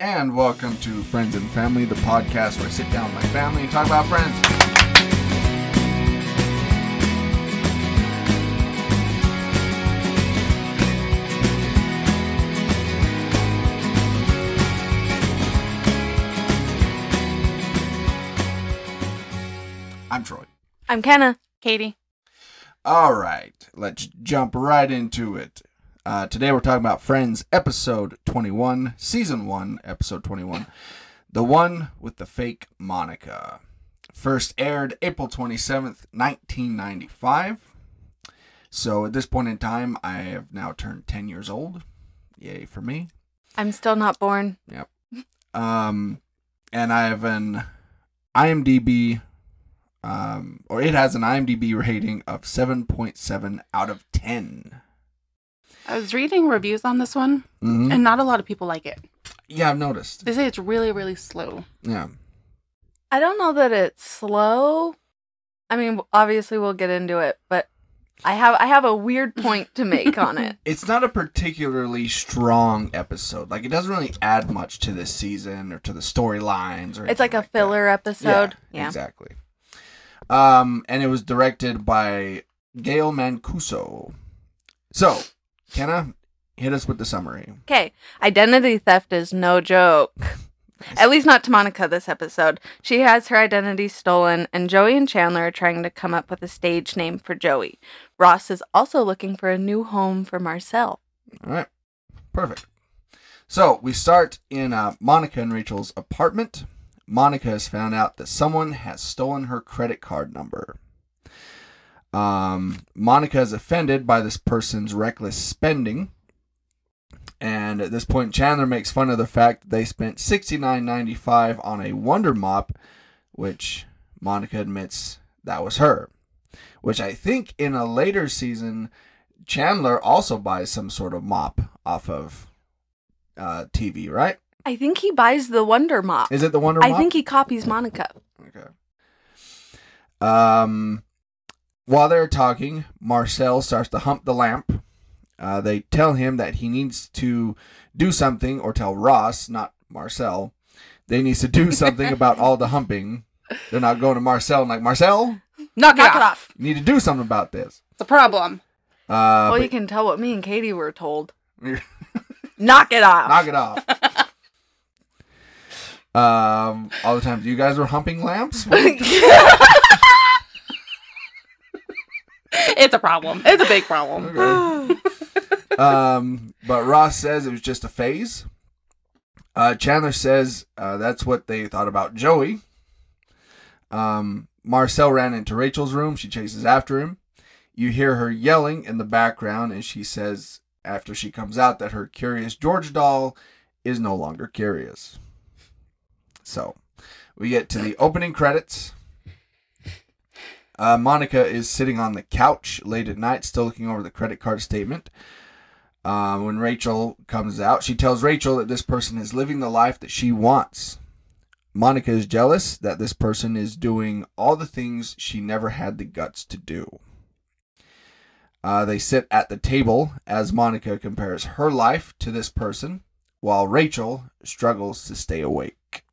and welcome to Friends and Family, the podcast where I sit down with my family and talk about friends. I'm Troy. I'm Kenna. Katie. All right, let's jump right into it. Uh, today we're talking about Friends episode 21, season 1, episode 21. The one with the fake Monica. First aired April 27th, 1995. So at this point in time, I have now turned 10 years old. Yay for me. I'm still not born. Yep. Um, and I have an IMDb, um, or it has an IMDb rating of 7.7 out of 10. I was reading reviews on this one, Mhm. and not a lot of people like it. Yeah, I've noticed. They say it's really, really slow. Yeah. I don't know that it's slow. I mean, obviously we'll get into it, but I have I have a weird point to make on it. It's not a particularly strong episode. Like, it doesn't really add much to this season or to the storylines or It's like a anything that. filler episode. Yeah, Yeah. exactly. Um, and it was directed by Gail Mancuso. So, Kenna, hit us with the summary. Okay. Identity theft is no joke. At least not to Monica this episode. She has her identity stolen, and Joey and Chandler are trying to come up with a stage name for Joey. Ross is also looking for a new home for Marcel. All right, perfect. So we start in uh, Monica and Rachel's apartment. Monica has found out that someone has stolen her credit card number. Um, Monica is offended by this person's reckless spending. And at this point, Chandler makes fun of the fact that they spent $69.95 on a Wonder Mop, which Monica admits that was her. Which I think in a later season, Chandler also buys some sort of mop off of uh, TV, right? I think he buys the Wonder Mop. Is it the Wonder I Mop? think he copies Monica. Okay. Um, while they're talking, Marcel starts to hump the lamp. Uh, they tell him that he needs to do something, or tell Ross, not Marcel, they needs to do something about all the humping. They're not going to Marcel and like Marcel, Knock, Knock it, it off. off. you need to do something about this. It's a problem. Uh, well, but- you can tell what me and Katie were told. Knock it off. knock it off. um, all the time. You guys were humping lamps. It's a problem. It's a big problem. Okay. um, but Ross says it was just a phase. Uh, Chandler says uh, that's what they thought about Joey. Um, Marcel ran into Rachel's room. She chases after him. You hear her yelling in the background, and she says after she comes out that her curious George doll is no longer curious. So we get to the opening credits. Uh, Monica is sitting on the couch late at night, still looking over the credit card statement. Uh, when Rachel comes out, she tells Rachel that this person is living the life that she wants. Monica is jealous that this person is doing all the things she never had the guts to do. Uh, they sit at the table as Monica compares her life to this person, while Rachel struggles to stay awake.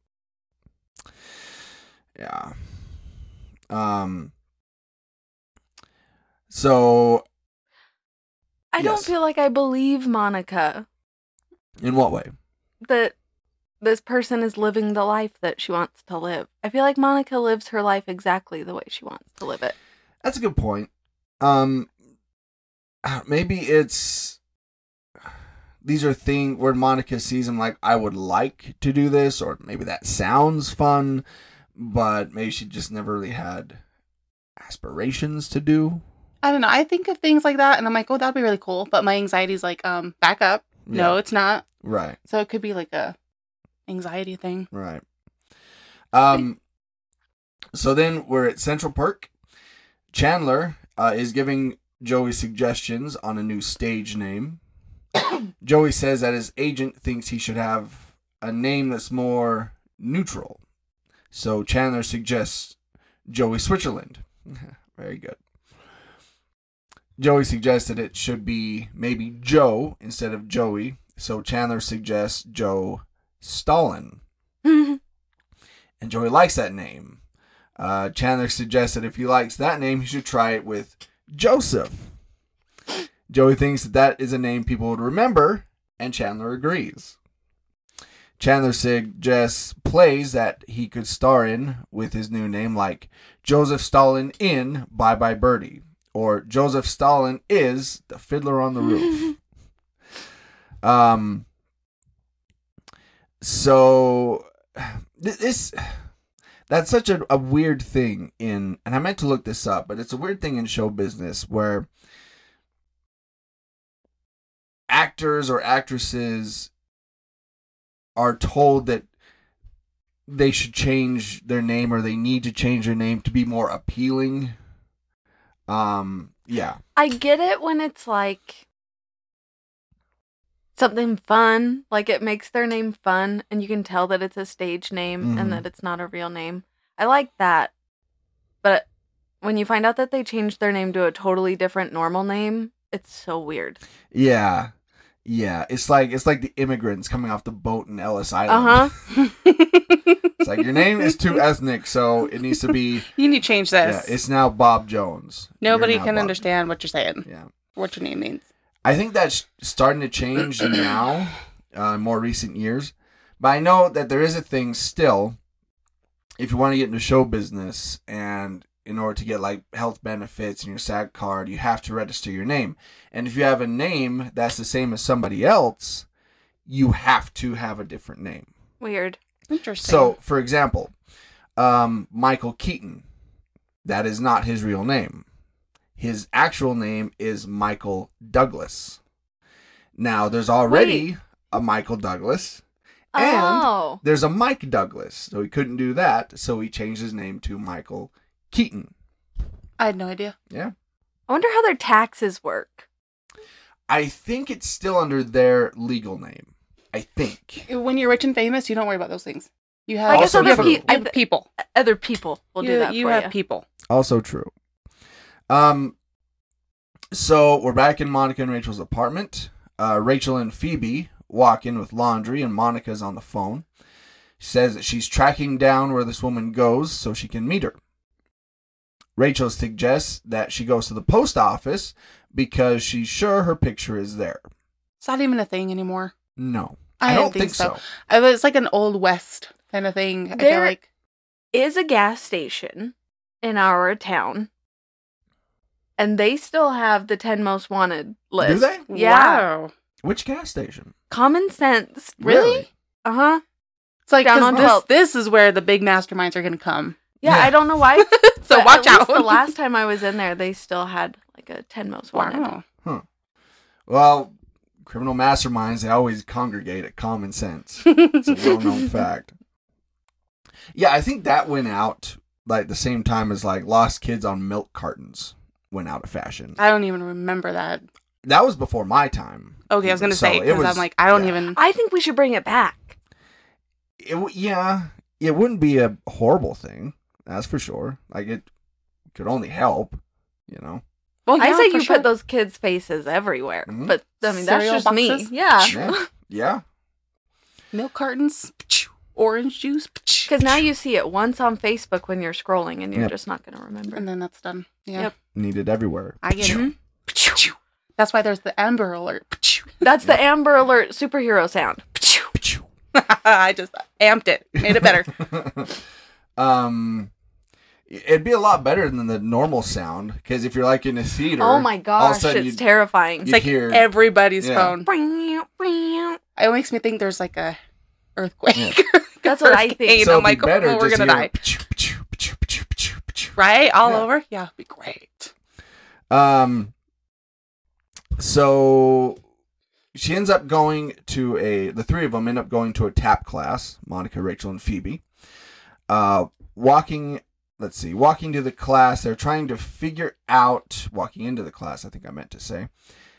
Yeah. Um. So, I don't feel like I believe Monica in what way? that this person is living the life that she wants to live. I feel like Monica lives her life exactly the way she wants to live it. That's a good point. Um, maybe it's these are things where Monica sees him like I would like to do this, or maybe that sounds fun, but maybe she just never really had aspirations to do. I don't know. I think of things like that, and I'm like, oh, that'd be really cool. But my anxiety's like, um, back up. No, it's not. Right, So it could be like a anxiety thing. right. Um, so then we're at Central Perk. Chandler uh, is giving Joey suggestions on a new stage name. Joey says that his agent thinks he should have a name that's more neutral. So Chandler suggests Joey Switzerland. Very good. Joey suggested it should be maybe Joe instead of Joey. So Chandler suggests Joe Stalin. And Joey likes that name. Uh, Chandler suggests that if he likes that name, he should try it with Joseph. Joey thinks that that is a name people would remember, and Chandler agrees. Chandler suggests plays that he could star in with his new name, like Joseph Stalin in Bye Bye Birdie, or Joseph Stalin is the Fiddler on the Roof. um. So this that's such a, a weird thing in and i meant to look this up but it's a weird thing in show business where actors or actresses are told that they should change their name or they need to change their name to be more appealing um yeah I get it when it's like something fun, like it makes their name fun and you can tell that it's a stage name Mhm. and that it's not a real name. I like that. But when you find out that they changed their name to a totally different normal name, it's so weird. yeah yeah it's like it's like the immigrants coming off the boat in ellis island Uh-huh. it's like your name is too ethnic so it needs to be you need to change yeah this. it's now bob jones Nobody can Bob- understand what you're saying, yeah what your name means. I think that's starting to change now, uh, more recent years. But I know that there is a thing still. If you want to get into show business, and in order to get like health benefits and your SAG card, you have to register your name. And if you have a name that's the same as somebody else, you have to have a different name. Weird. Interesting. So, for example, um, Michael Keaton, that is not his real name. His actual name is Michael Douglas. Now, there's already a Michael Douglas, And- oh. there's a Mike Douglas, so he couldn't do that, so he changed his name to Michael Keaton. I had no idea. Yeah. I wonder how their taxes work. I think it's still under their legal name. I think. When you're rich and famous, you don't worry about those things. You have I guess other, you have, have people. Other people will you do that you for have you. people. Also true. Um, so we're back in Monica and Rachel's apartment. Uh, Rachel and Phoebe walk in with laundry, and Monica's on the phone. She says that she's tracking down where this woman goes so she can meet her. Rachel suggests that she goes to the post office because she's sure her picture is there. It's not even a thing anymore. No, I, I, don't think, so. I was- It's like an old west kind of thing. I feel like Is a gas station in our town. And they still have the 10 most wanted list. Do they? Yeah. Wow. Which gas station? Common sense. Really? Uh huh. It's like Down 'cause on this, 12th. this is where the big masterminds are going to come. Yeah, Yeah. I don't know why. So but watch at out. least The last time I was in there, they still had like a 10 most wanted. Wow. Well, criminal masterminds they always congregate at common sense. It's a well-known fact. Yeah, I think that went out like the same time as like lost kids on milk cartons went out of fashion. I don't even remember that. That was before my time. Okay, I was going to So say it because was- I'm like I don't yeah. even. I think we should bring it back. It, w- yeah, it wouldn't be a horrible thing. That's for sure. Like it could only help, you know. Well, I say you sure. put those kids' faces everywhere. Mhm. But I mean, that's Cereal just me. boxes? Yeah. Yeah, yeah. milk cartons, orange juice, Because now you see it once on Facebook when you're scrolling and you're Yep. just not going to remember. and then that's done. Yeah, Yep. Needed everywhere. I get it. That's why there's the Amber Alert. That's the Amber Alert superhero sound. I just amped it, made it better. um, it'd be a lot better than the normal sound because if you're like in a theater, Oh my all of a gosh, it's you'd- terrifying. It's like hear- everybody's Yeah. phone. It makes me think there's like a earthquake. Yeah. That's what I think. So I'm it'd like, be better oh, we're gonna die. Right? All Yeah. over? Yeah, it'd be great. Um, so she ends up going to a. The three of them end up going to a tap class. Monica, Rachel, and Phoebe. Uh, walking. Let's see. Walking to the class, they're trying to figure out. Walking into the class, I think I meant to say.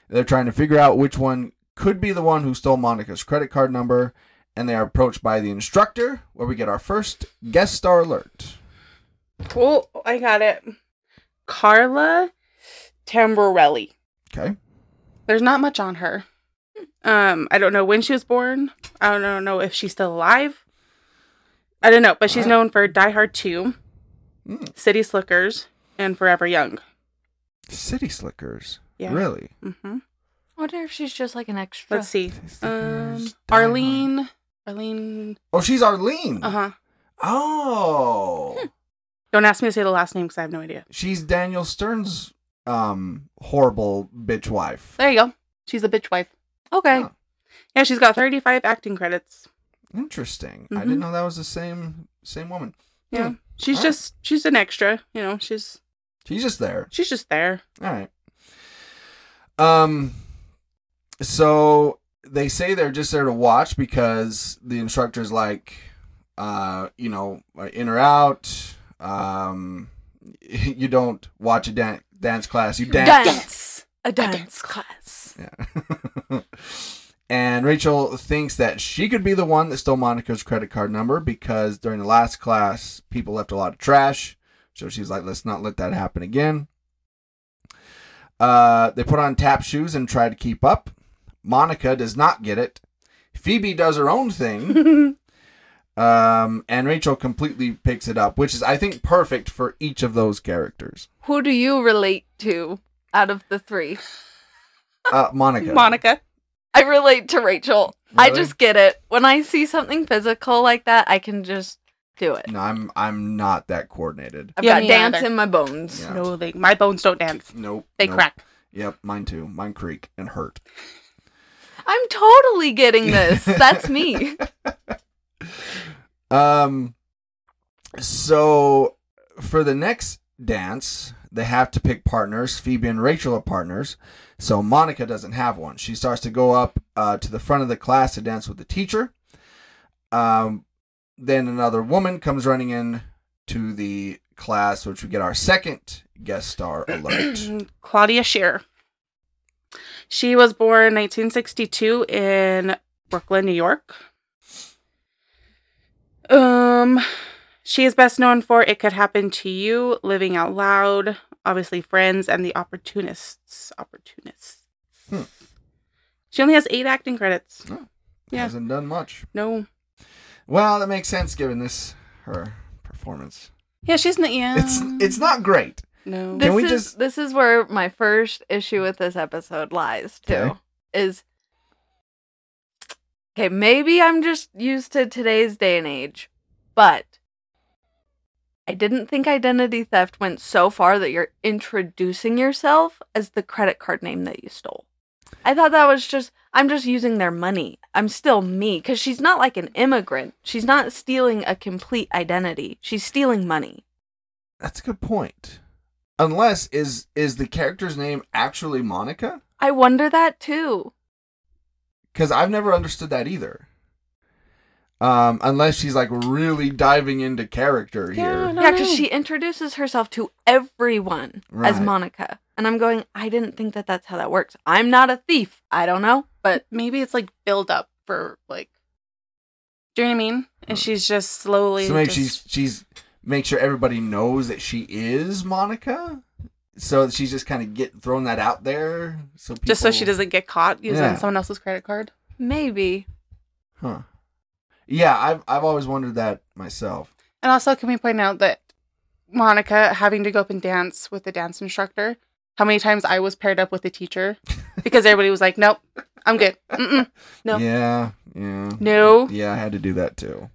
They're trying to figure out which one could be the one who stole Monica's credit card number, and they are approached by the instructor, where we get our first guest star alert. Cool. I got it. Carla Tamburrelli. Okay. There's not much on her. Um, I don't know when she was born. I don't know if she's still alive. I don't know, but she's Alright. known for Die Hard 2, Mm. City Slickers, and Forever Young. City Slickers. Yeah. Really? hmm I wonder if she's just like an extra. Let's see. Um, Slickers, Die Hard. Arlene. Arlene. Oh, she's Arlene. Uh huh. Oh. Don't ask me to say the last name because I have no idea. She's Daniel Stern's um horrible bitch wife. There you go. She's a bitch wife. Okay. Huh. Yeah, she's got 35 acting credits. Interesting. I Mhm. didn't know that was the same same woman. Yeah. Hmm. She's Alright. just she's an extra, you know, she's She's just there. she's just there. All right. Um so they say they're just there to watch because the instructor's like uh you know, in or out. Um you don't watch a dan- dance class, you dance. Dance. A dance class. Yeah. and Rachel thinks that she could be the one that stole Monica's credit card number because during the last class, people left a lot of trash. So she's like, let's not let that happen again. Uh, they put on tap shoes and try to keep up. Monica does not get it. Phoebe does her own thing. Um, and Rachel completely picks it up, which is, I think, perfect for each of those characters. Who do you relate to out of the three? Uh, Monica. Monica. I relate to Rachel. I just get it. When I see something physical like that, I can just do it. No, I'm I'm not that coordinated. I've Yeah, got dance neither. in my bones. Yeah. No, they my bones don't dance. Nope. They nope. crack. Yep, mine too. Mine creak and hurt. I'm totally getting this. That's me. Um so for the next dance, they have to pick partners. Phoebe and Rachel are partners. So Monica doesn't have one. She starts to go up uh, to the front of the class to dance with the teacher. Um, then another woman comes running in to the class, which we get our second guest star alert. Claudia Shear. She was born 1962 in Brooklyn, New York. Um, she is best known for "It Could Happen to You," "Living Out Loud," obviously "Friends," and "The Opportunists." Opportunists. Hmm. She only has eight acting credits. Yeah. Hasn't done much. No. Well, that makes sense given this her performance. Yeah, she's not. Yeah. It's it's not great. No. This Can we is just- this is where my first issue with this episode lies too. Okay. Is okay, maybe I'm just used to today's day and age, but I didn't think identity theft went so far that you're introducing yourself as the credit card name that you stole. I thought that was just I'm just using their money. I'm still me cuz she's not like an immigrant. She's not stealing a complete identity. She's stealing money. That's a good point. Unless is is the character's name actually Monica? I wonder that too. Because I've never understood that either. Um, unless she's like really diving into character Yeah, here. Yeah, because she introduces herself to everyone as Monica. And I'm going, I didn't think that that's how that works. I'm not a thief. I don't know. But maybe it's like build up for like. Do you know what I mean? And she's just slowly. So maybe just- she's she's make sure everybody knows that she is Monica. So she's just kind of get throwing that out there. So people, just so she doesn't get caught using Yeah. someone else's credit card. maybe. Huh. Yeah, I've I've always wondered that myself. And also, can we point out that Monica having to go up and dance with the dance instructor? How many times I was paired up with the teacher because everybody was like, "Nope, I'm good. Mm-mm, No. Yeah, yeah. no," Yeah, I had to do that too.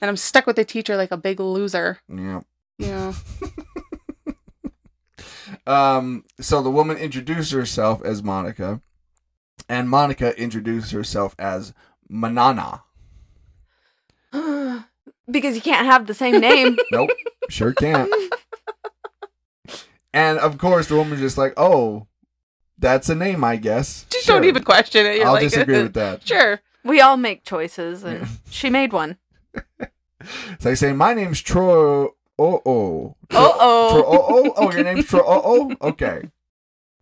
and I'm stuck with the teacher like a big loser. Yeah. Yeah, Um, so the woman introduced herself as Monica, and Monica introduced herself as Manana. Because you can't have the same name. Nope, sure can't. And of course, the woman's just like, "Oh, that's a name, I guess." just Sure. don't even question it. You're I'll like, disagree with that. Sure. we all make choices, and she made one. So I say, "My name's Troy." Oh oh. Uh oh. Tro- oh oh. Oh, your name's Troy. Oh oh. Okay.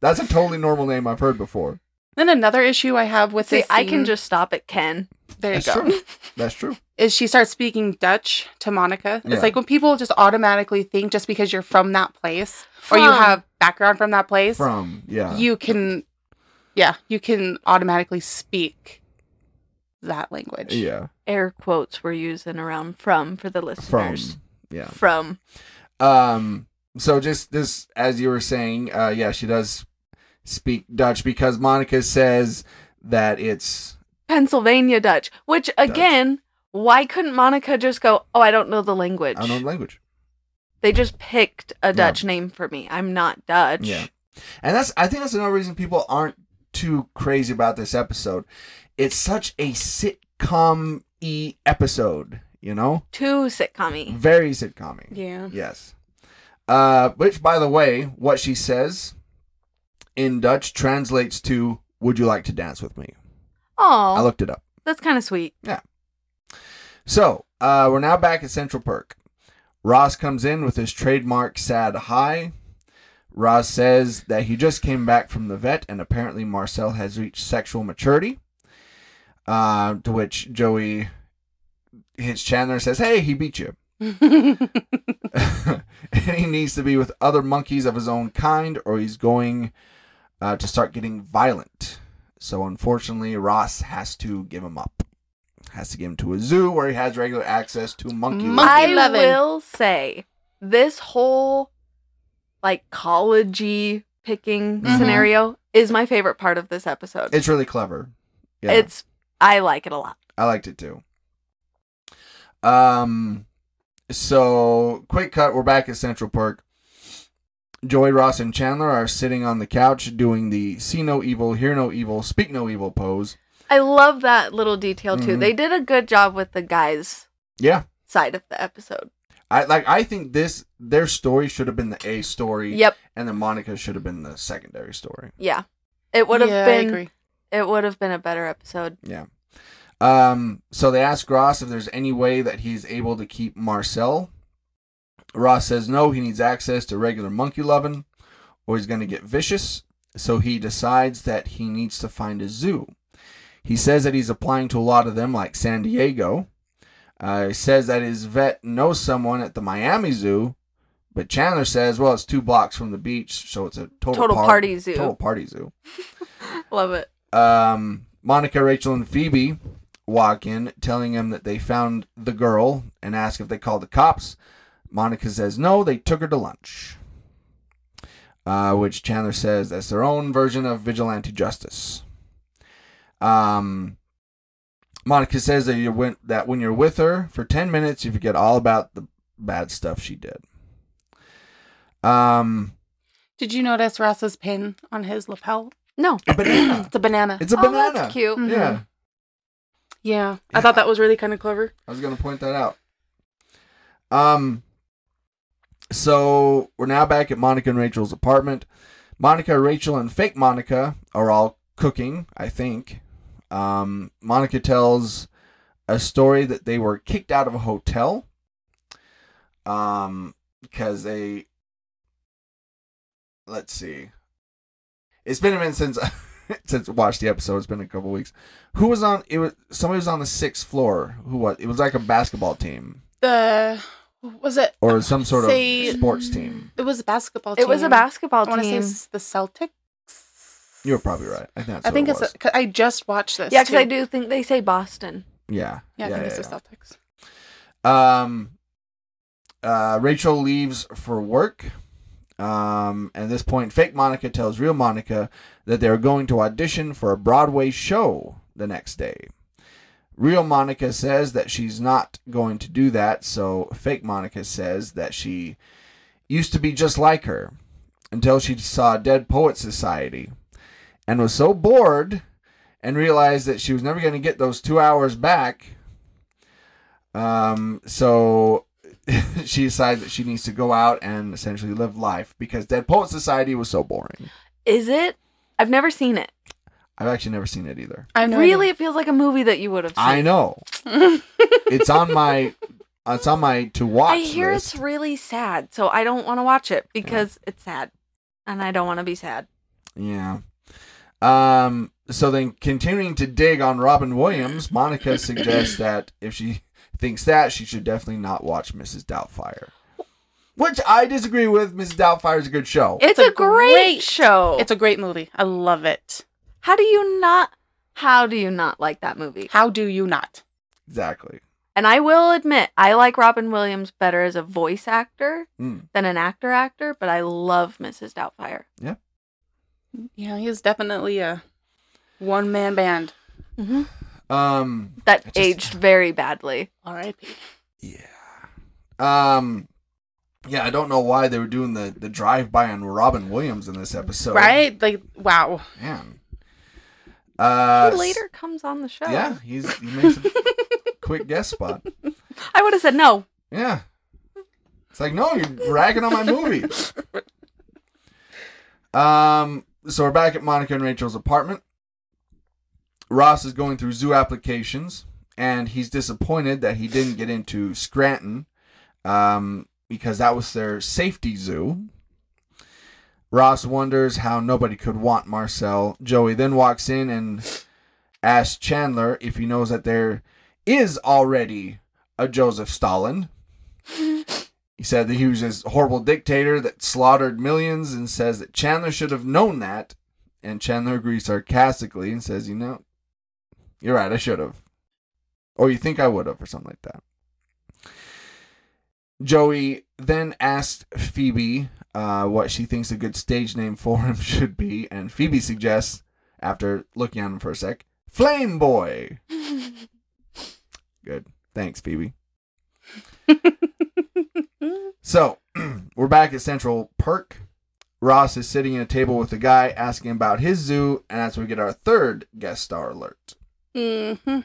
That's a totally normal name I've heard before. Then another issue I have with See, this I can scene- just stop at Ken. there you That's go. true. That's true. Is she starts speaking Dutch to Monica? Yeah. It's like when people just automatically think just because you're from that place or you From. have background from that place, From yeah. you can Yeah, you can automatically speak that language. Yeah. Air quotes we're using around from for the From. listeners. Yeah. From. Um. So just this, as you were saying, uh, yeah, she does speak Dutch because Monica says that it's Pennsylvania Dutch. Which again, why couldn't Monica just go, Oh, I don't know the language? unknown language. They just picked a Dutch name for me. I'm not Dutch. Yeah. And that's I think that's another reason people aren't too crazy about this episode. It's such a sitcom y episode, you know? Too sitcom Very sitcom Yeah. Yes. Uh, which, by the way, what she says in Dutch translates to "Would you like to dance with me?" Oh, I looked it up. that's kind of sweet. Yeah. So uh, we're now back at Central Perk. Ross comes in with his trademark sad hi. Ross says that he just came back from the vet and apparently Marcel has reached sexual maturity. Uh, to which Joey hits Chandler and says, Hey, he beat you. and he needs to be with other monkeys of his own kind or he's going uh, to start getting violent. So unfortunately, Ross has to give him up. Has to give him to a zoo where he has regular access to monkey. Monkey I loving. loving. will say this whole like collegey picking Mhm. scenario is my favorite part of this episode. It's really clever. Yeah, It's I like it a lot. I liked it too. Um, so quick cut. We're back at Central Perk. Joey, Ross, and Chandler are sitting on the couch doing the "See no evil, hear no evil, speak no evil" pose. I love that little detail too. Mhm. They did a good job with the guys' Yeah, side of the episode. I like. I think this their story should have been the A story, Yep. and then Monica should have been the secondary story. Yeah. It would have Yeah, I been agree. it would have been a better episode. Yeah. Um, so they ask Ross if there's any way that he's able to keep Marcel. Ross says no, he needs access to regular monkey loving, or he's going to get vicious. So he decides that he needs to find a zoo. He says that he's applying to a lot of them, like San Diego. Uh, he says that his vet knows someone at the Miami Zoo, but Chandler says, well, it's two blocks from the beach, so it's a total, Total par- party zoo. Total party zoo Love it. um, Monica, Rachel, and Phoebe walk in, telling him that they found the girl and ask if they called the cops. Monica says no, they took her to lunch. Uh, which Chandler says that's their own version of vigilante justice. Um, Monica says that you went that when you're with her for ten minutes, you forget all about the bad stuff she did. Um, Did you notice Ross's pin on his lapel? No. a banana. It's a banana. It's a oh, banana. that's cute. Mhm. Yeah. yeah, I thought that was really kind of clever. I was gonna point that out. Um. So we're now back at Monica and Rachel's apartment. Monica, Rachel, and fake Monica are all cooking. I think. Um, Monica tells a story that they were kicked out of a hotel. Um, because they. Let's see. It's been a minute since since watched the episode. It's been a couple weeks. Who was on? It was somebody was on the sixth floor. Who was? It was like a basketball team The was it? or some sort Say- of sports team. It was a basketball. team. It was a basketball I want to say team. the Celtics. You're probably right. I think I think what it's. it was. I just watched this. Yeah, because I do think they say Boston. yeah. Yeah, I think it's yeah, the Celtics. Um, uh, Rachel leaves for work. Um, and at this point, fake Monica tells real Monica that they're going to audition for a Broadway show the next day. Real Monica says that she's not going to do that, so fake Monica says that she used to be just like her until she saw Dead Poet Society and was so bored and realized that she was never going to get those two hours back. Um, so she decides that she needs to go out and essentially live life because Dead Poet Society was so boring. Is it? I've never seen it. I've actually never seen it either. I know. really, it feels like a movie that you would have seen. I know it's on my it's on my to watch. I hear list. it's really sad, so I don't want to watch it because it's sad, and I don't want to be sad. Yeah. Um. So then, continuing to dig on Robin Williams, Monica suggests that if she thinks that, she should definitely not watch Mrs. Doubtfire. Which I disagree with. Mrs. Doubtfire is a good show. It's, a a great, great- show. It's a great movie. I love it. How do you not? How do you not like that movie? How do you not? Exactly. And I will admit, I like Robin Williams better as a voice actor Mm. than an actor actor, but I love Mrs. Doubtfire. Yeah, Yeah, he's definitely a one man band. hmm Um. That just- aged very badly. R.I.P. Yeah. Um. Yeah, I don't know why they were doing the the drive by on Robin Williams in this episode. right? Like, wow. Man. Uh, he later comes on the show. Yeah, he's he makes a quick guest spot. I would have said no. Yeah. It's like, no, you're ragging on my movie. Um, so we're back at Monica and Rachel's apartment. Ross is going through zoo applications, and he's disappointed that he didn't get into Scranton, um, because that was their safety zoo. Ross wonders how nobody could want Marcel. Joey then walks in and asks Chandler if he knows that there is already a Joseph Stalin. He said that he was this horrible dictator that slaughtered millions and says that Chandler should have known that. And Chandler agrees sarcastically and says, You know, you're right, I should have. Or you think I would have, or something like that. Joey then asked Phoebe uh, what she thinks a good stage name for him should be, and Phoebe suggests, after looking at him for a sec, Flame Boy. Good. Thanks, Phoebe. So, we're back at Central Perk. Ross is sitting at a table with a guy asking about his zoo, and that's when we get our third guest star alert. hmm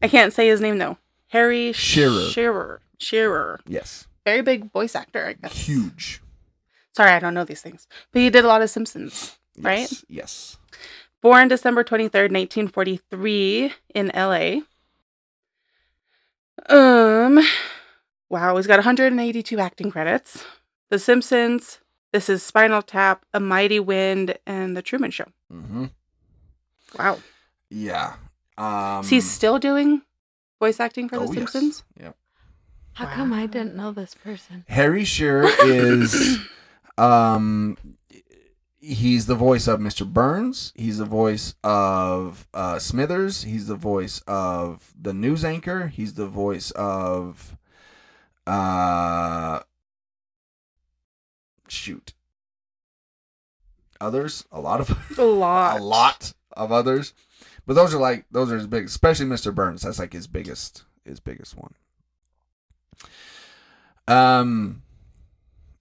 I can't say his name though. Harry Shearer. Shearer. Shearer. Yes. Very big voice actor, I guess. Huge. Sorry, I don't know these things. But he did a lot of Simpsons. Right? Yes. Yes. Born December 23rd, 1943 in LA. Um wow, he's got 182 acting credits. The Simpsons, This is Spinal Tap, A Mighty Wind, and The Truman Show. Mm-hmm. Wow. Yeah. Um, Is he still doing voice acting for oh, The yes. Simpsons? Yeah. How come I didn't know this person? Harry Shearer is um he's the voice of Mr. Burns, he's the voice of uh Smithers, he's the voice of the news anchor, he's the voice of uh shoot. Others, a lot of A lot. a lot of others. But those are like those are his big, especially Mr. Burns. That's like his biggest his biggest one. Um,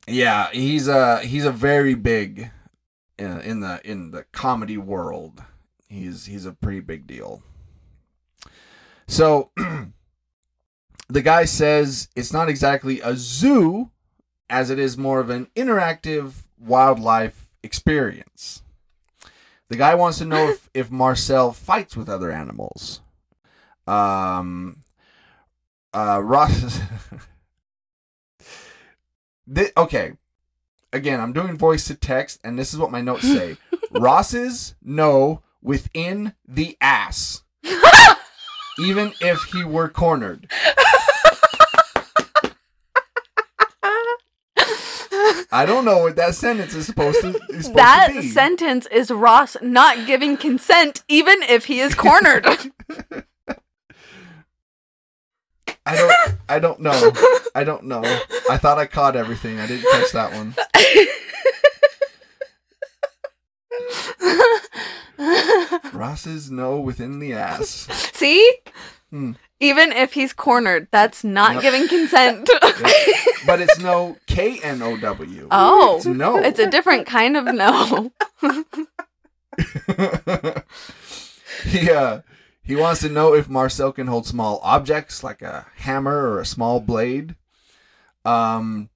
yeah, he's a he's a very big uh, in the in the comedy world. He's he's a pretty big deal. So the guy says it's not exactly a zoo, as it is more of an interactive wildlife experience. The guy wants to know if, if Marcel fights with other animals. Um, uh, Ross. Thi- okay. Again, I'm doing voice to text, and this is what my notes say Ross's no within the ass, even if he were cornered. I don't know what that sentence is supposed to, is supposed that to be. sentence is Ross not giving consent, even if he is cornered. I don't. I don't know. I don't know. I thought I caught everything. I didn't catch that one. Ross's no within the ass. See? Hmm. Even if he's cornered, that's not Yep. giving consent. But it's no K N O W. oh, It's no. it's a different kind of no. he uh he wants to know if Marcel can hold small objects like a hammer or a small blade. Um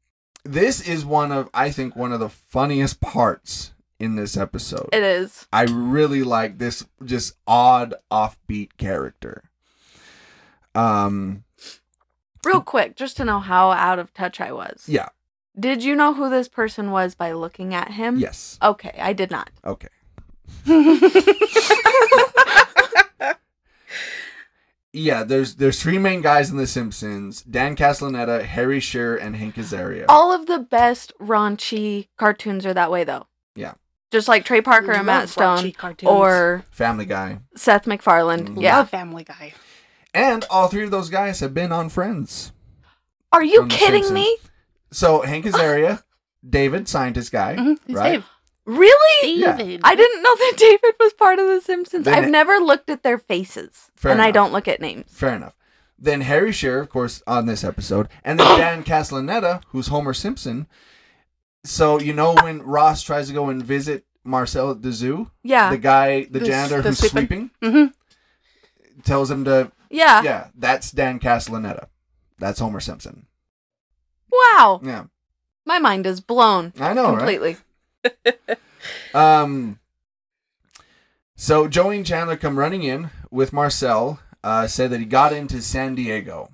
this is one of I think one of the funniest parts in this episode. It is. I really like this just odd offbeat character. Um Real quick, just to know how out of touch I was. yeah, Did you know who this person was by looking at him? yes. Okay, I did not. Okay. Yeah, there's there's three main guys in The Simpsons: Dan Castellaneta, Harry Shearer, and Hank Azaria. All of the best raunchy cartoons are that way, though. Yeah. just like Trey Parker and Matt Stone or Family Guy. Seth MacFarlane. Mhm. Yeah. Love Family Guy. And all three of those guys have been on Friends. Are you kidding me? So Hank Azaria, David, scientist guy, Mhm, right? Dave. Really? Yeah. David. I didn't know that David was part of The Simpsons. Then I've it- never looked at their faces, Fair and I enough. don't look at names. Fair enough. Then Harry Shearer, of course, on this episode, and then Dan Castellaneta, who's Homer Simpson. So you know when Ross tries to go and visit Marcel at the zoo, Yeah, the guy, the, The- janitor the who's sweeping? sweeping, Mhm. tells him to, yeah. yeah, that's Dan Castellaneta. That's Homer Simpson. Wow, Yeah, my mind is blown I know, right? completely. Um. So Joey and Chandler come running in with Marcel. Uh, said that he got into San Diego.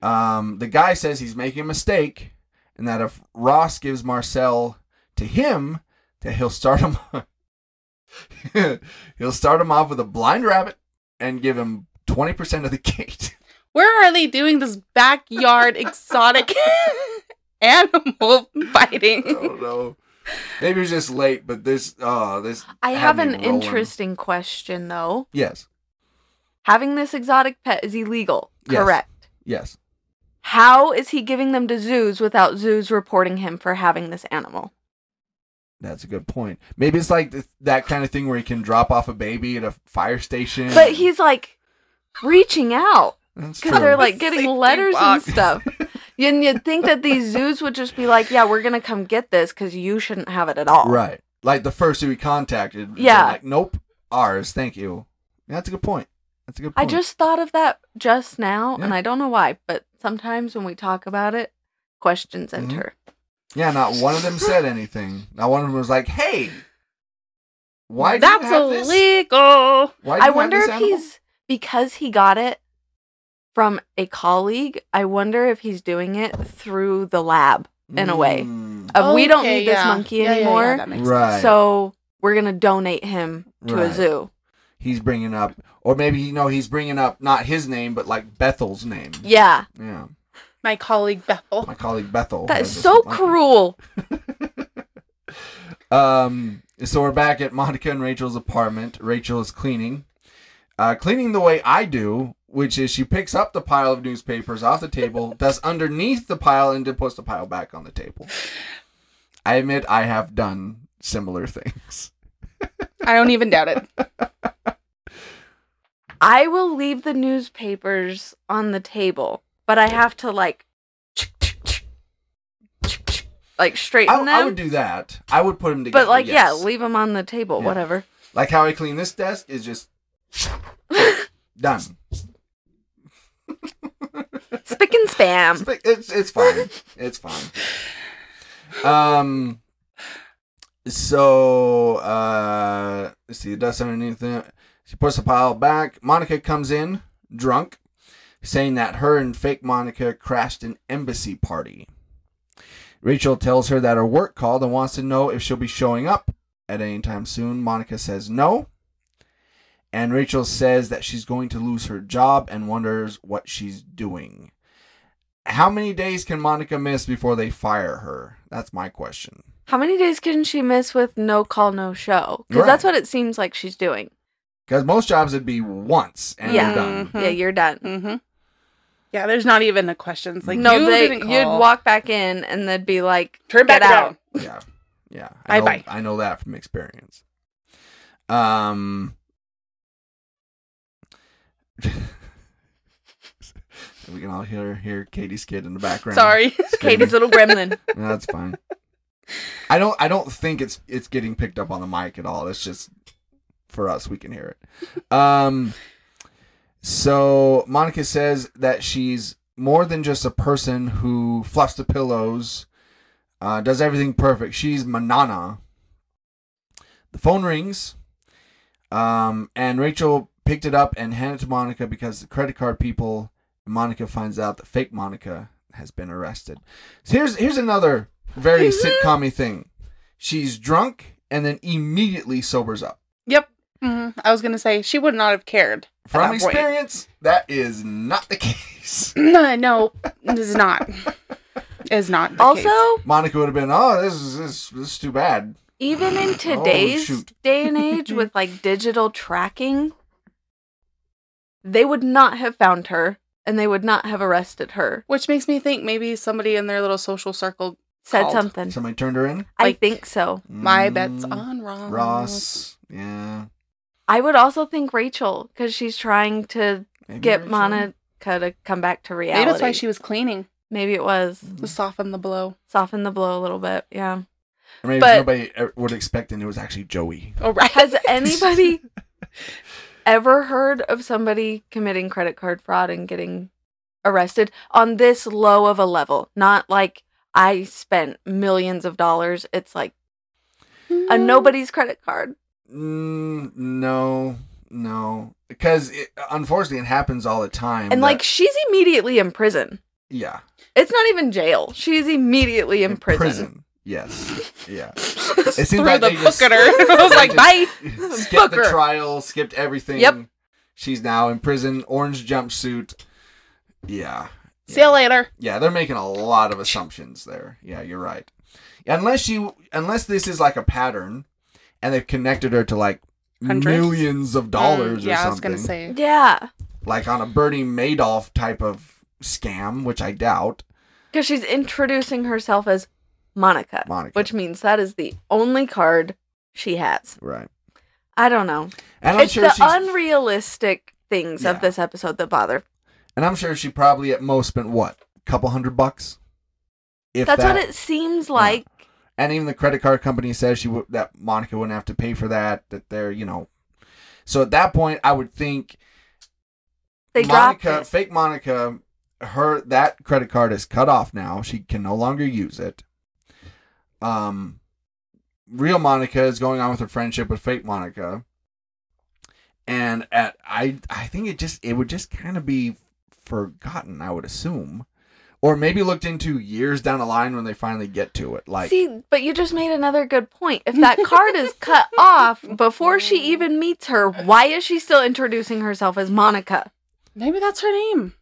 Um, the guy says he's making a mistake, and that if Ross gives Marcel to him, that he'll start him. he'll start him off with a blind rabbit and give him twenty percent of the gate. Where are they doing this backyard exotic animal fighting? oh no. Maybe it's just late, but this. Oh, this. I have an rolling. interesting question though. Yes. Having this exotic pet is illegal, Yes. correct? Yes. How is he giving them to zoos without zoos reporting him for having this animal? That's a good point. Maybe it's like th- that kind of thing where you can drop off a baby at a fire station. But he's like reaching out because they're like getting letters box. and stuff. and you'd think that these zoos would just be like, "Yeah, we're gonna come get this because you shouldn't have it at all." right. Like the first who we contacted. Yeah. Like, nope. Ours. Thank you. That's a good point. That's a good point. I just thought of that just now, Yeah. and I don't know why, but sometimes when we talk about it, questions Mhm. enter. Yeah. Not one of them said anything. Not one of them was like, "Hey, why do That's you have this? illegal. Why do I wonder if he's because he got it from a colleague. I wonder if he's doing it through the lab in a way. Mm, of we don't Okay, need this yeah. monkey Yeah, yeah, yeah, anymore, that makes Right. sense. so we're gonna donate him to Right. a zoo. he's bringing up, or maybe you know he's bringing up not his name, but like Bethel's name. Yeah, Yeah. My colleague Bethel. My colleague Bethel. that has is this so monkey. cruel. Um, so we're back at Monica and Rachel's apartment. Rachel is cleaning, uh, cleaning the way I do, which is she picks up the pile of newspapers off the table, does underneath the pile, and then puts the pile back on the table. I admit I have done similar things. I don't even doubt it. I will leave the newspapers on the table, but I have to like, like straighten I, them. I would do that. I would put them together. but like, yeah, leave them on the table. Yeah. Whatever. like how I clean this desk is just done. Spick and spam. It's it's, fine. It's fine. Um. So uh, see. The dust underneath it. She puts the pile back. Monica comes in drunk, saying that her and fake Monica crashed an embassy party. Rachel tells her that her work called and wants to know if she'll be showing up at any time soon. Monica says no. And Rachel says that she's going to lose her job and wonders what she's doing. How many days can Monica miss before they fire her? That's my question. How many days can she miss with no call, no show? Because Right. that's what it seems like she's doing. Because most jobs would be once and Yeah. you're done. Mhm. Yeah, you're done. hmm Yeah, there's not even a question. It's like no, you they didn't you'd walk back in and they'd be like, Turn get back out. around. Yeah, yeah. I know, Bye-bye. I know that from experience. Um, we can all hear hear Katie's kid in the background. Sorry. Katie's little gremlin. No, that's fine. I don't. I don't think it's it's getting picked up on the mic at all. It's just for us. We can hear it. Um. So Monica says that she's more than just a person who fluffs the pillows, uh, does everything perfect. She's Manana. The phone rings, um, and Rachel picked it up and handed it to Monica because the credit card people. Monica finds out that fake Monica has been arrested. So here's here's another very sitcom thing. She's drunk and then immediately sobers up. Yep. hmm I was gonna say she would not have cared. From that point. experience, that is not the case. no, no, it is not. It is not. The also, case. Monica would have been, oh, this is this, this is too bad. Even in today's shoot. day and age with like digital tracking, they would not have found her and they would not have arrested her. Which makes me think maybe somebody in their little social circle Said Called. something. Somebody turned her in. I Like- think so. my Mm, bet's on Ross. Ross. Yeah. I would also think Rachel because she's trying to Maybe get Rachel? Monica to come back to reality. Maybe that's why she was cleaning Maybe it was to soften the blow. soften the blow a little bit. Yeah. Or maybe but- nobody e- would expect, and it was actually Joey. Oh right. Has anybody ever heard of somebody committing credit card fraud and getting arrested on this low of a level? Not like I spent millions of dollars. It's like a nobody's credit card. Mm, no, no, because it, unfortunately it happens all the time. And that- like she's immediately in prison. yeah, It's not even jail. She's immediately in, prison. Yes, yeah. It seems like the they book just- at her. I was like, just- bye. skipped the Booker. trial, skipped everything. Yep. She's now in prison, orange jumpsuit. Yeah, See you later. yeah. They're making a lot of assumptions there. Yeah, you're right. Unless you, unless this is like a pattern, and they've connected her to like Hundreds? millions of dollars Mm, or yeah, something. I was gonna say. Yeah. like on a Bernie Madoff type of scam, which I doubt. Because she's introducing herself as Monica, Monica. which means that is the only card she has. Right. I don't know. And I'm it's sure the she's unrealistic things Yeah. of this episode that bother. and I'm sure she probably at most spent what? A couple hundred bucks? If That's that. what it seems like. and even the credit card company says she would that Monica wouldn't have to pay for that, that they're, you know. So at that point I would think They dropped Monica it. fake Monica her that credit card is cut off now. She can no longer use it. Um real Monica is going on with her friendship with fake Monica. And at I I think it just it would just kind of be forgotten, I would assume. Or maybe looked into years down the line when they finally get to it. Like See, but you just made another good point. If that card is cut off before she even meets her, why is she still introducing herself as Monica? Maybe that's her name.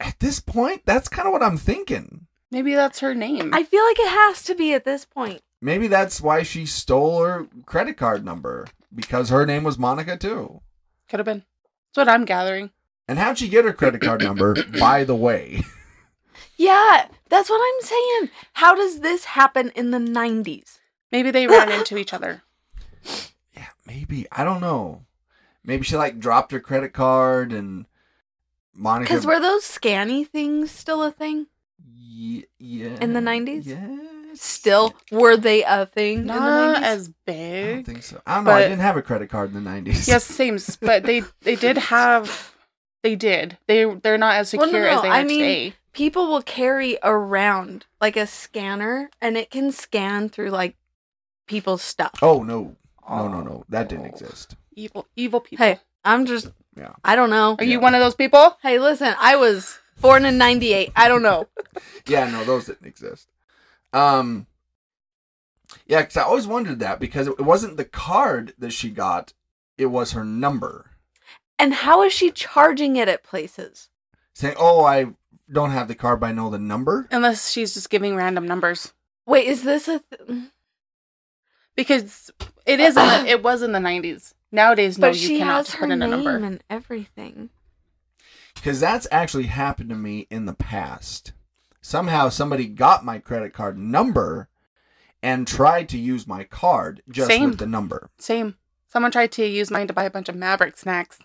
at this point, that's kind of what I'm thinking. Maybe that's her name. I feel like it has to be at this point. Maybe that's why she stole her credit card number because her name was Monica too. Could have been. That's what I'm gathering. And how'd she get her credit card number, by the way? Yeah, that's what I'm saying. How does this happen in the 90s? Maybe they ran into each other. Yeah, maybe. I don't know. Maybe she like dropped her credit card and Monica. Because were those scanny things still a thing? Ye- yeah. in the 90s? Yes. Still, were they a thing Not in the 90s? as big? I don't think so. I don't know. I but- didn't have a credit card in the 90s. Yes, same. s- But they they did have. They did. They they're not as Well, secure no, as no, they I are mean- today. People will carry around like a scanner and it can scan through like people's stuff. Oh, no. No, no, no. Oh. That didn't exist. Evil evil people. Hey, I'm just, Yeah. I don't know. are yeah. you one of those people? Hey, listen, I was born in 98. I don't know. Yeah, no, those didn't exist. Um, yeah, because I always wondered that because it wasn't the card that she got; it was her number. And how is she charging it at places? Saying, "Oh, I don't have the card, but I know the number." Unless she's just giving random numbers. Wait, is this a. Th- Because it is. In the, it was in the nineties. Nowadays, no, but you she cannot has her in a name number. and everything. Because that's actually happened to me in the past. Somehow, somebody got my credit card number and tried to use my card just Same. with the number. Same. Someone tried to use mine to buy a bunch of Maverick snacks.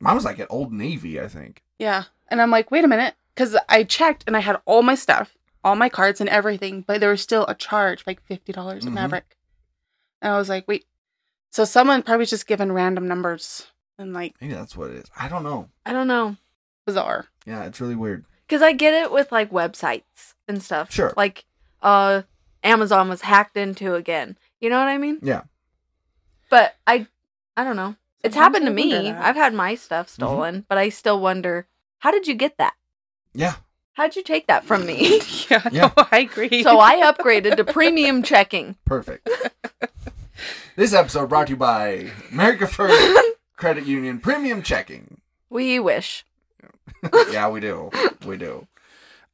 Mine was like at Old Navy, I think. Yeah. And I'm like, wait a minute. Because I checked and I had all my stuff, all my cards and everything, but there was still a charge, like $50 Mhm. Maverick. And I was like, wait. So someone probably just given random numbers and like Maybe that's what it is. I don't know. I don't know. Bizarre. Yeah, it's really weird. Because I get it with like websites and stuff. Sure. Like, uh, Amazon was hacked into again. You know what I mean? Yeah. But I, I don't know. It's Sometimes happened to me. I've had my stuff Mm-hmm. stolen, but I still wonder, how did you get that? Yeah. How'd you take that from me? yeah, Yeah. no, I agree. so I upgraded to premium checking. Perfect. this episode brought to you by America First Credit Union Premium Checking. We wish. yeah, we do. We do.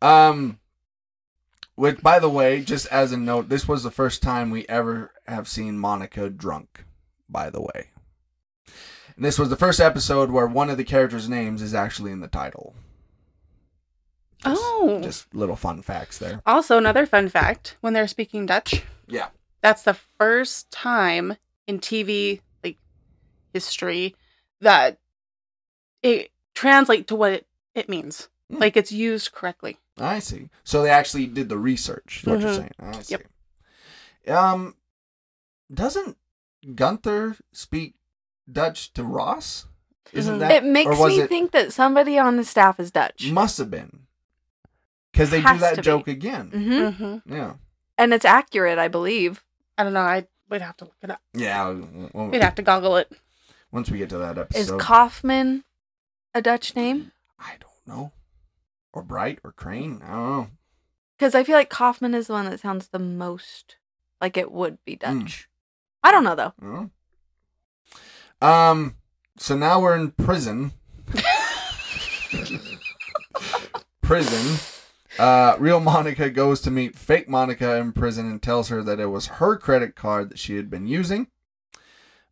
Um Which, by the way, just as a note, this was the first time we ever have seen Monica drunk. By the way, and this was the first episode where one of the characters' names is actually in the title. Just- Oh. just little fun facts there. Also, another fun fact: when they're speaking Dutch, Yeah. that's the first time in TV like history that it translate to what it, it means. Hmm. Like it's used correctly. I see. So they actually did the research. Is what you're Mhm. saying? I see. Yep. Um, doesn't Gunther speak Dutch to Ross? Isn't Mhm. that it makes me it- think that somebody on the staff is Dutch. Must have been because they do that to be. joke again. hmm hmm Yeah. And it's accurate, I believe. I don't know. I would have to look it up. Yeah. well, We'd have to goggle it. once we get to that Is episode, Is Kauffman a Dutch name? I don't know, or Bright or Crane. I don't know. Because I feel like Kauffman is the one that sounds the most like it would be Hmm. Dutch. I don't know though. I. Um. So now we're in prison. prison. Uh, real Monica goes to meet fake Monica in prison and tells her that it was her credit card that she had been using.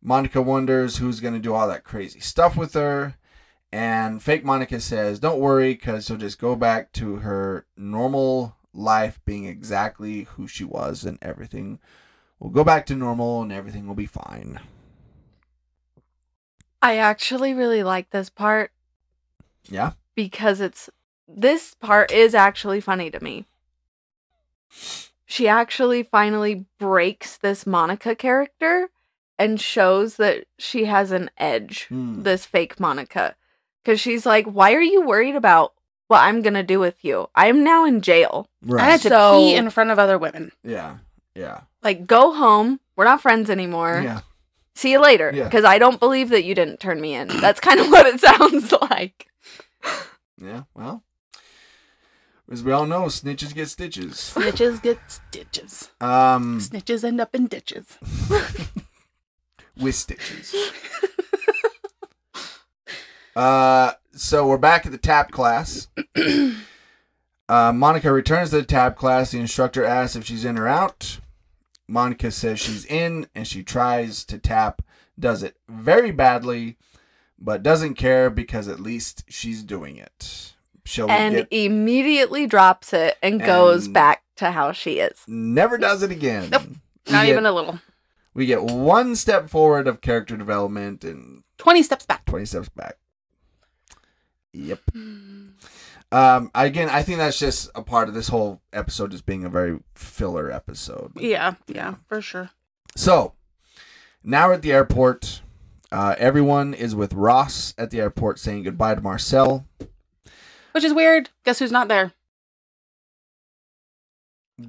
Monica wonders who's going to do all that crazy stuff with her. And fake Monica says, Don't worry, because she'll just go back to her normal life being exactly who she was, and everything will go back to normal and everything will be fine. I actually really like this part Yeah? because it's this part is actually funny to me. She actually finally breaks this Monica character and shows that she has an edge, Hmm. this fake Monica. Because she's like, Why are you worried about what I'm going to do with you? I'm now in jail. I had to So- pee in front of other women. Yeah. Yeah. Like, go home. We're not friends anymore. Yeah. See you later. Yeah. Because I don't believe that you didn't turn me in. That's kind of what it sounds like. Yeah. Well, as we all know, snitches get stitches. Snitches get stitches. Um, Snitches end up in ditches. with stitches. Uh, so we're back at the tap class. Uh, Monica returns to the tap class. The instructor asks if she's in or out. Monica says she's in, and she tries to tap. Does it very badly, but doesn't care because at least she's doing it. She'll and get, immediately drops it and goes back to how she is. never does it again. Nope. We Not get- even a little. We get one step forward of character development and 20 steps back. 20 steps back. Yep. Um, again, I think that's just a part of this whole episode just being a very filler episode. Yeah, yeah, for sure. So, now we're at the airport. Uh, everyone is with Ross at the airport saying goodbye to Marcel. Which is weird. Guess who's not there?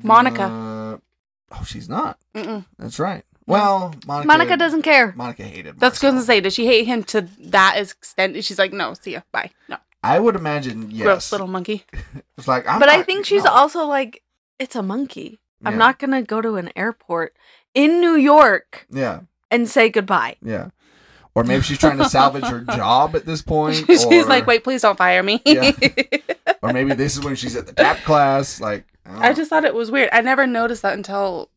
Monica. Uh, oh, she's not. Mm-mm. That's right. Well, Monica. Monica doesn't care. Monica hated. That's Marcel. going to say, did she hate him to that extent? She's like, no, see ya, bye. No, I would imagine yes. gross little monkey. It's like, I'm but I think she's no. also like, it's a monkey. I'm not going to go to an airport in New York Yeah. and say goodbye. Yeah. Or maybe she's trying to salvage her job at this point. she's or, like, wait, please don't fire me. Yeah. Or maybe this is when she's at the tap class. Like, I, I just thought it was weird. I never noticed that until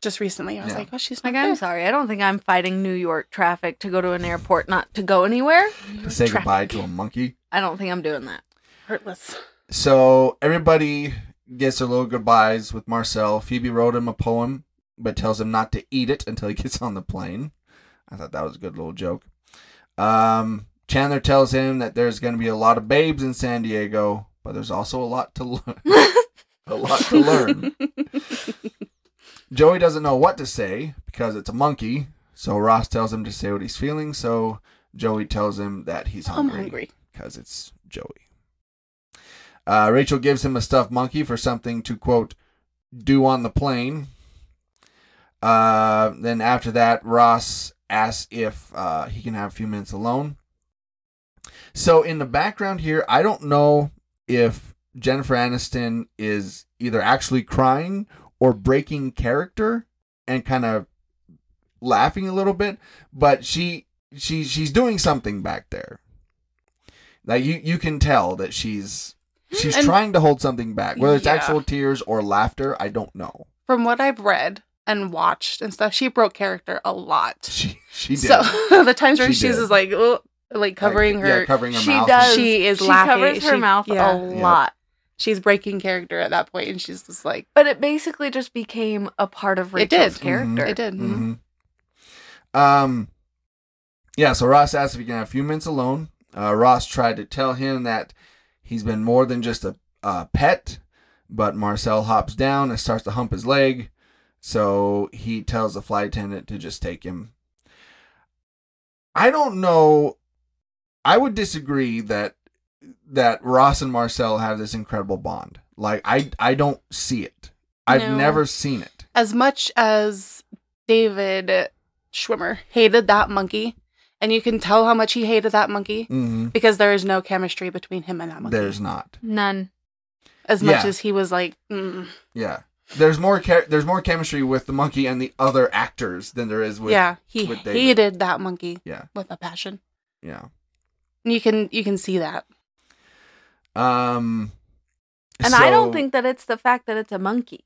just recently. I was Yeah. like, oh, she's not Like, I'm sorry. I don't think I'm fighting New York traffic to go to an airport, not to go anywhere. to say Traffic. goodbye to a monkey. I don't think I'm doing that. Hurtless. So everybody gets their little goodbyes with Marcel. Phoebe wrote him a poem, but tells him not to eat it until he gets on the plane. I thought that was a good little joke. Um, Chandler tells him that there's going to be a lot of babes in San Diego, but there's also a lot to learn. a lot to learn. Joey doesn't know what to say because it's a monkey. So Ross tells him to say what he's feeling. So Joey tells him that he's I'm hungry hungry. because it's Joey. Uh, Rachel gives him a stuffed monkey for something to quote do on the plane. Uh, then after that, Ross asks if uh, he can have a few minutes alone. So in the background here, I don't know if Jennifer Aniston is either actually crying or breaking character and kind of laughing a little bit, but she she she's doing something back there. Like you you can tell that she's She's And- trying to hold something back, whether it's Yeah. actual tears or laughter. I don't know. From what I've read and watched and stuff, she broke character a lot. She she did. So the times where She she's did. just like, "Ugh," like covering Like, her, yeah, covering her she mouth. does. She is she laughing. covers her She- mouth yeah. a Yep. lot. She's breaking character at that point, and she's just like, But it basically just became a part of It Rachel's did. character. it did. Mhm. Um, yeah. So Ross asked if he can have a few minutes alone. Uh, Ross tried to tell him that he's been more than just a, a pet, but Marcel hops down and starts to hump his leg. So he tells the flight attendant to just take him. I don't know. I would disagree that that Ross and Marcel have this incredible bond. Like I I don't see it. I've No. never seen it. as much as David Schwimmer hated that monkey, and you can tell how much he hated that monkey hmm because there is no chemistry between him and that monkey. There's not. None. as much Yeah. as he was like, mm, Yeah. There's more cha- there's more chemistry with the monkey and the other actors than there is with yeah, he with David. hated that monkey Yeah. with a passion. yeah. You can you can see that. Um And I don't think that it's the fact that it's a monkey.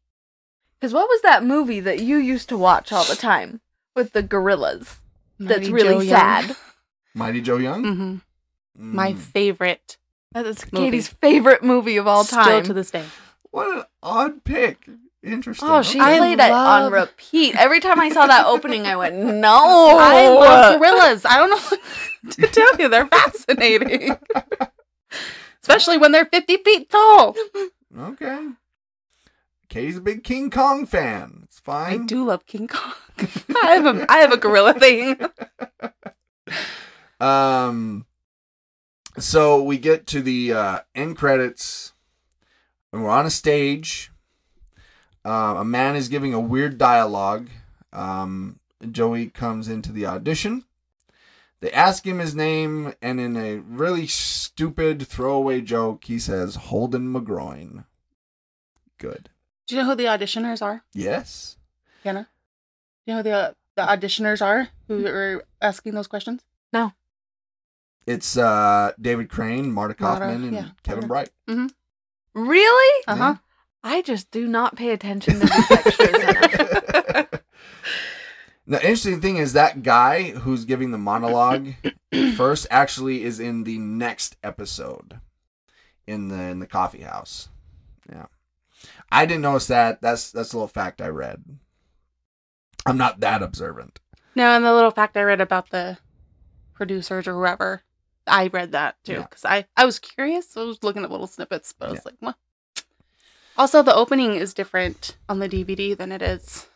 Because what was that movie that you used to watch all the time with the gorillas? That's really Joe Young. sad. Mighty Joe Young? Mhm. My Mm. favorite That's Movie. Katie's favorite movie of all time. Still to this day. What an odd pick. Interesting. Oh, she I played it on repeat. Every time I saw that opening, I went, "No!" I love gorillas. I don't know what to tell you. They're fascinating. Especially when they're 50 feet tall. Okay. Katie's a big King Kong fan. It's fine. I do love King Kong. I have a I have a gorilla thing. Um so we get to the uh end credits and we're on a stage. Uh, a man is giving a weird dialogue. Um Joey comes into the audition. They ask him his name, and in a really stupid throwaway joke, he says Holden McGroin. Good. Do you know who the auditioners are, Yes. Hannah? Do you know who the the auditioners are who are asking those questions? No. It's uh David Crane, Marta Marta, Kauffman, and yeah, Kevin Marta. Bright. Really? Uh huh. I just do not pay attention to these extras enough. The interesting thing is that guy who's giving the monologue first actually is in the next episode in the in the coffee house. Yeah. I didn't notice that. That's that's a little fact I read. I'm not that observant. No, and the little fact I read about the producers or whoever, I read that too Yeah. because I I was curious. I was looking at little snippets, but I was Yeah. like, what? Also, the opening is different on the DVD than it is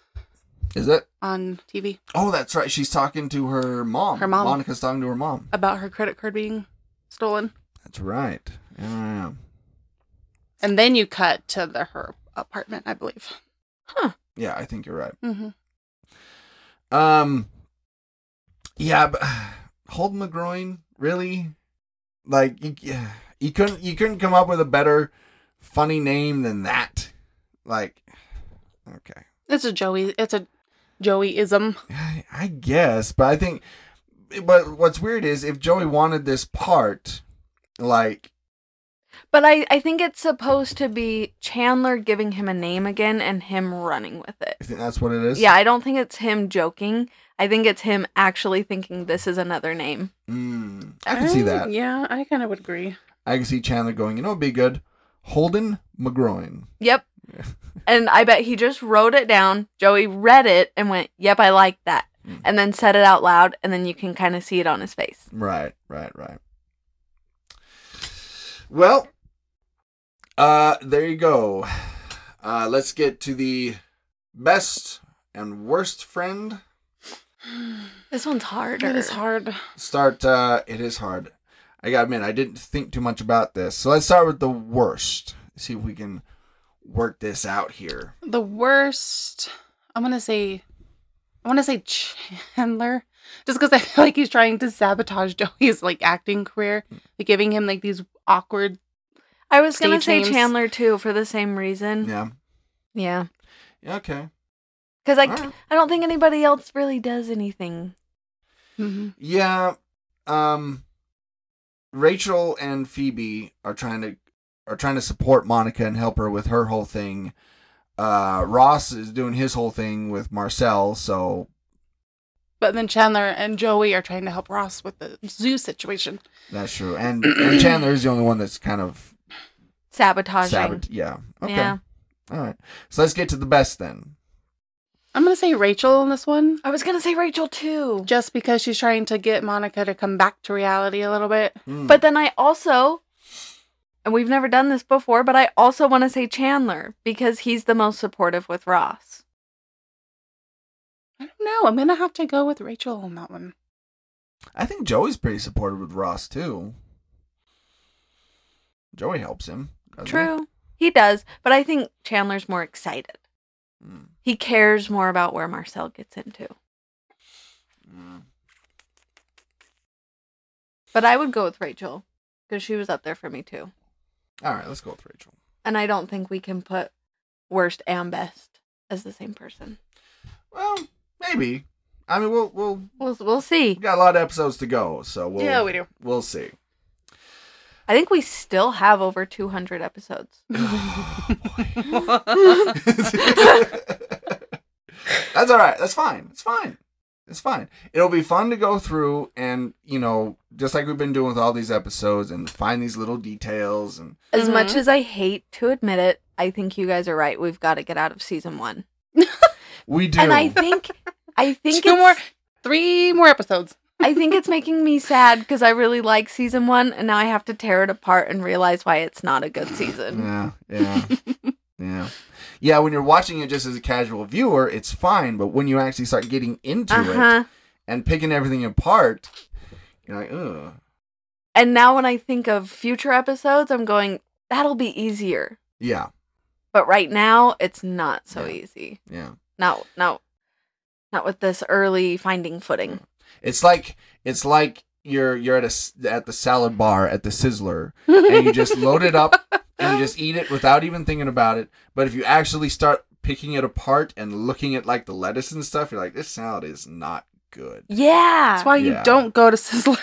Is it? on TV Oh, that's right. She's talking to her mom. Her mom. Monica's talking to her mom. about her credit card being stolen, That's right. Yeah. and then you cut to the her apartment, I believe. Huh. Yeah, I think you're right. hmm Um, yeah, but Holden McGroin, really? Like, you, yeah, you couldn't you couldn't come up with a better funny name than that. Like, okay, It's a Joey. It's a Joey-ism. I, I guess, but I think, but what's weird is if Joey wanted this part, like, But I, I think it's supposed to be Chandler giving him a name again and him running with it. I think that's what it is. Yeah, I don't think it's him joking. I think it's him actually thinking this is another name. Mm, I can see that. Yeah, I kind of would agree. I can see Chandler going. You know, what'd be good. Holden McGroin. Yep. and I bet he just wrote it down. Joey read it and went, Yep, I like that. Mm. And then said it out loud, and then you can kind of see it on his face. Right, right, right. Well, uh, there you go. Uh, let's get to the best and worst friend. This one's harder. It is hard. Start. Uh, it is hard. I gotta admit, I didn't think too much about this. So let's start with the worst. See if we can work this out here. The worst. I'm gonna say. I want to say Chandler, just because I feel like he's trying to sabotage Joey's like acting career, like giving him like these awkward. I was going to Stage say names. Chandler too for the same reason. Yeah. Yeah. Yeah. Okay. Because I, Alright. I don't think anybody else really does anything. Mm-hmm. Yeah. Um Rachel and Phoebe are trying to are trying to support Monica and help her with her whole thing. Uh, Ross is doing his whole thing with Marcel, so But then Chandler and Joey are trying to help Ross with the zoo situation. that's true. And, and Chandler is the only one that's kind of Sabotaging. sabot. Yeah. Okay. Yeah. All right. So let's get to the best then. I'm gonna say Rachel in this one, I was gonna say Rachel too. just because she's trying to get Monica to come back to reality a little bit. Hmm. But then I also, and we've never done this before, but I also want to say Chandler because he's the most supportive with Ross. I don't know. I'm gonna have to go with Rachel on that one. I think Joey's pretty supportive with Ross too. Joey helps him. doesn't he? True. He does, but I think Chandler's more excited. Hmm. He cares more about where Marcel gets into. Hmm. But I would go with Rachel because she was up there for me too. All right, let's go with Rachel. And I don't think we can put worst and best as the same person. Well, maybe. I mean, we'll we'll We'll we'll see. we got a lot of episodes to go, so we'll Yeah, we do. we'll see. I think we still have over 200 episodes. That's all right. That's fine. It's fine. It's fine. It'll be fun to go through and you know, just like we've been doing with all these episodes, and find these little details and As much Mhm. as I hate to admit it, I think you guys are right. We've got to get out of season one. we do. And I think, I think Two it's, more, three more episodes. I think it's making me sad because I really like season one, and now I have to tear it apart and realize why it's not a good season. Yeah, yeah, yeah, yeah. When you're watching it just as a casual viewer, it's fine. But when you actually start getting into Uh it and picking everything apart, you're like, ugh. And now when I think of future episodes, I'm going, that'll be easier. Yeah, But right now, it's not so Yeah. easy. yeah. No, no, not with this early finding footing. It's like it's like you're you're at a at the salad bar at the Sizzler, and you just load it up and you just eat it without even thinking about it. But if you actually start picking it apart and looking at like the lettuce and stuff, you're like, this salad is not good. Yeah. That's why you don't go to Sizzler.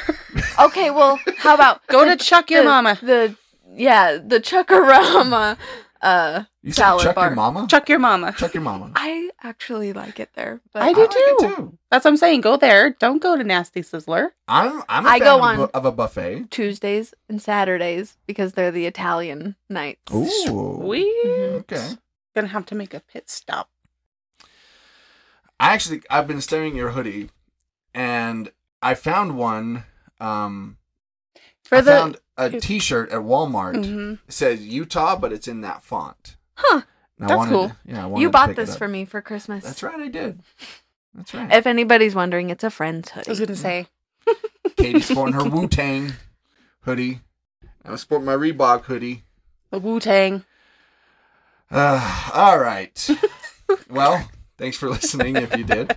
Okay, well, how about go the- to Chuck Your the- Mama. The yeah, the Chuck-A-Rama. Uh, You said Salad chuck bar. your mama. Chuck Your Mama. Chuck your mama. I actually like it there, but I do like it too. That's what I'm saying. Go there. Don't go to Nasty Sizzler. I'm I'm a I fan go of, on- of a buffet. Tuesdays and Saturdays because they're the Italian nights. Ooh. We Mhm. Okay. gonna have to make a pit stop. I actually I've been staring at your hoodie, and I found one. Um, For I the found a T-shirt at Walmart. hmm It says Utah, but it's in that font. Huh. And That's cool. to- yeah, I wanted you bought this for me for Christmas. That's right, I did. That's right. If anybody's wondering, it's a friend's hoodie. I was gonna say. Katie's sporting her Wu Tang hoodie. I'm sporting my Reebok hoodie. The Wu Tang. Uh, all right. well, thanks for listening if you did.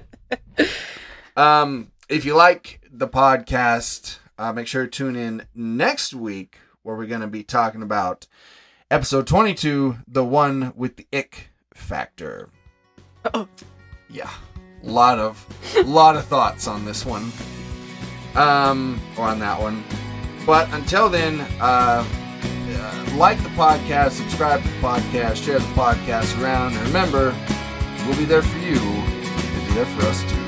Um, if you like the podcast, uh, make sure to tune in next week where we're going to be talking about episode 22, the one with the ick factor. Oh. Yeah. Lot of lot of thoughts on this one. Um or on that one. But until then, uh, uh like the podcast, subscribe to the podcast, share the podcast around, and remember, we'll be there for you. We'll be there for us too.